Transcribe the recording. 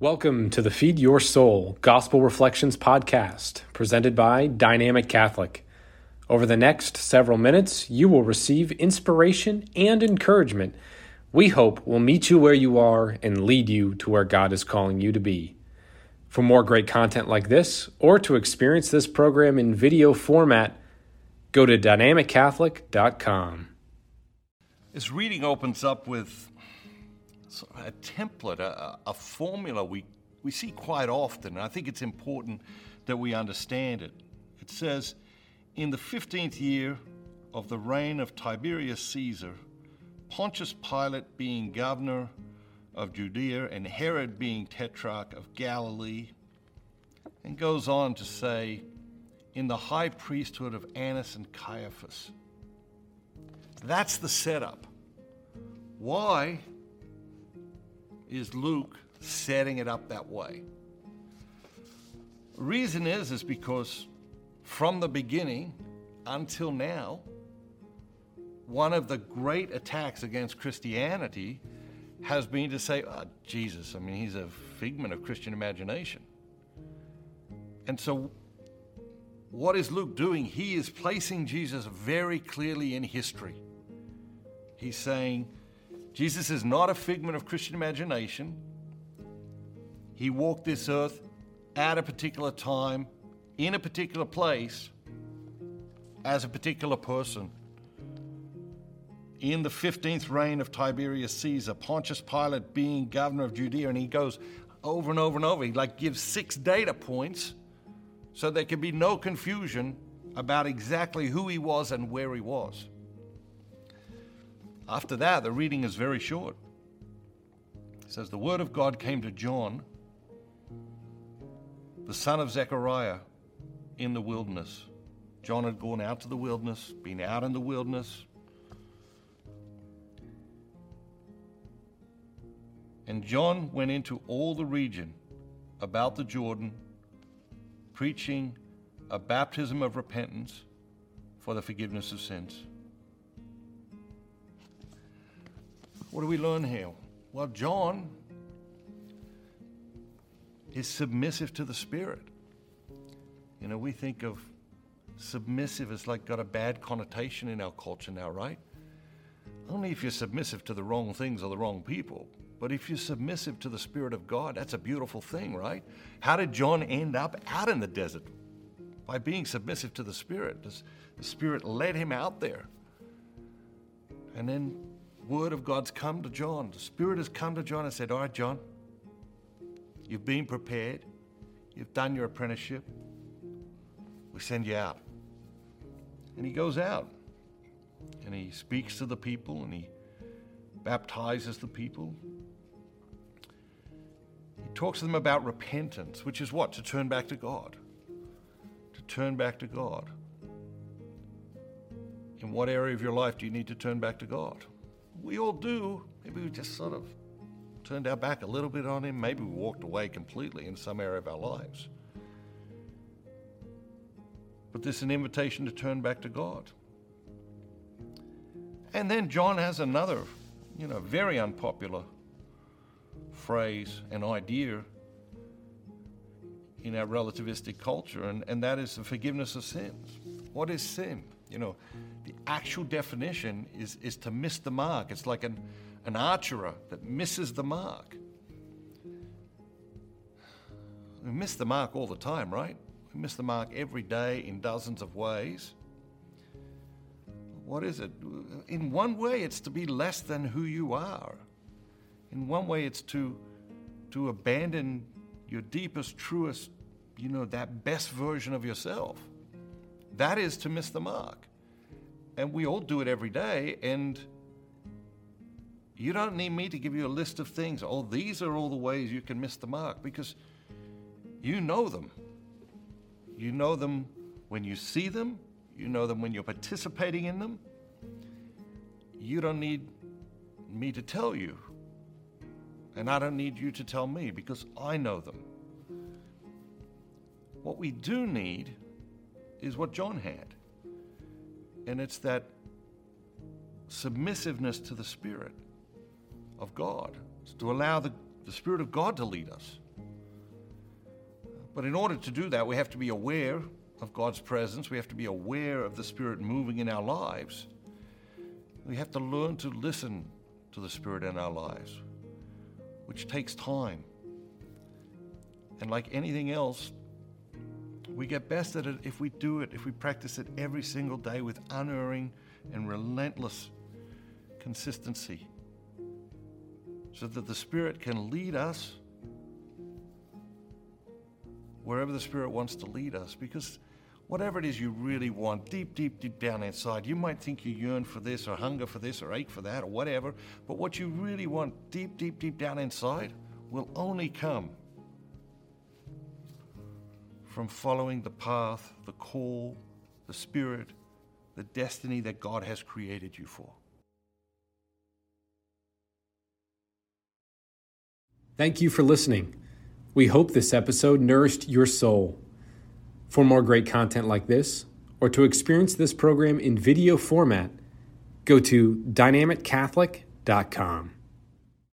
Welcome to the Feed Your Soul Gospel Reflections podcast, presented by Dynamic Catholic. Over the next several minutes, you will receive inspiration and encouragement we hope will meet you where you are and lead you to where God is calling you to be. For more great content like this, or to experience this program in video format, go to dynamiccatholic.com. This reading opens up with a template, a, a formula we, we see quite often. And I think it's important that we understand it. It says, In the 15th year of the reign of Tiberius Caesar, Pontius Pilate being governor of Judea and Herod being tetrarch of Galilee, and goes on to say, in the high priesthood of Annas and Caiaphas. That's the setup. Why is Luke setting it up that way? reason is is because from the beginning until now, one of the great attacks against Christianity has been to say, oh, Jesus, I mean, he's a figment of Christian imagination. And so, what is Luke doing? He is placing Jesus very clearly in history. He's saying, Jesus is not a figment of Christian imagination. He walked this earth at a particular time, in a particular place, as a particular person. In the 15th reign of Tiberius Caesar, Pontius Pilate being governor of Judea, and he goes over and over and over. He like gives six data points so there can be no confusion about exactly who he was and where he was. After that, the reading is very short. It says, The word of God came to John, the son of Zechariah, in the wilderness. John had gone out to the wilderness, been out in the wilderness. And John went into all the region about the Jordan, preaching a baptism of repentance for the forgiveness of sins. What do we learn here? Well, John is submissive to the Spirit. You know, we think of submissive as like got a bad connotation in our culture now, right? Only if you're submissive to the wrong things or the wrong people. But if you're submissive to the Spirit of God, that's a beautiful thing, right? How did John end up out in the desert? By being submissive to the Spirit. The Spirit led him out there. And then word of God's come to John. The Spirit has come to John and said, All right, John, you've been prepared, you've done your apprenticeship, we send you out. And he goes out and he speaks to the people and he baptizes the people. He talks to them about repentance, which is what? To turn back to God. To turn back to God. In what area of your life do you need to turn back to God? We all do. Maybe we just sort of turned our back a little bit on Him. Maybe we walked away completely in some area of our lives. But this is an invitation to turn back to God. And then John has another, you know, very unpopular phrase and idea in our relativistic culture, and, and that is the forgiveness of sins. What is sin? You know, the actual definition is, is to miss the mark. It's like an, an archer that misses the mark. We miss the mark all the time, right? We miss the mark every day in dozens of ways. What is it? In one way, it's to be less than who you are. In one way, it's to, to abandon your deepest, truest, you know, that best version of yourself. That is to miss the mark. And we all do it every day. And you don't need me to give you a list of things. Oh, these are all the ways you can miss the mark because you know them. You know them when you see them, you know them when you're participating in them. You don't need me to tell you. And I don't need you to tell me because I know them. What we do need is what John had and it's that submissiveness to the Spirit of God, to allow the, the Spirit of God to lead us, But in order to do that, we have to be aware of God's presence. We have to be aware of the Spirit moving in our lives. We have to learn to listen to the Spirit in our lives, which takes time. And like anything else, we get best at it if we do it, if we practice it every single day with unerring and relentless consistency, so that the Spirit can lead us wherever the Spirit wants to lead us. Because whatever it is you really want, deep, deep, deep down inside, you might think you yearn for this or hunger for this or ache for that or whatever, but what you really want deep, deep, deep down inside will only come from following the path, the call, the spirit, the destiny that God has created you for. Thank you for listening. We hope this episode nourished your soul. For more great content like this, or to experience this program in video format, go to dynamiccatholic.com.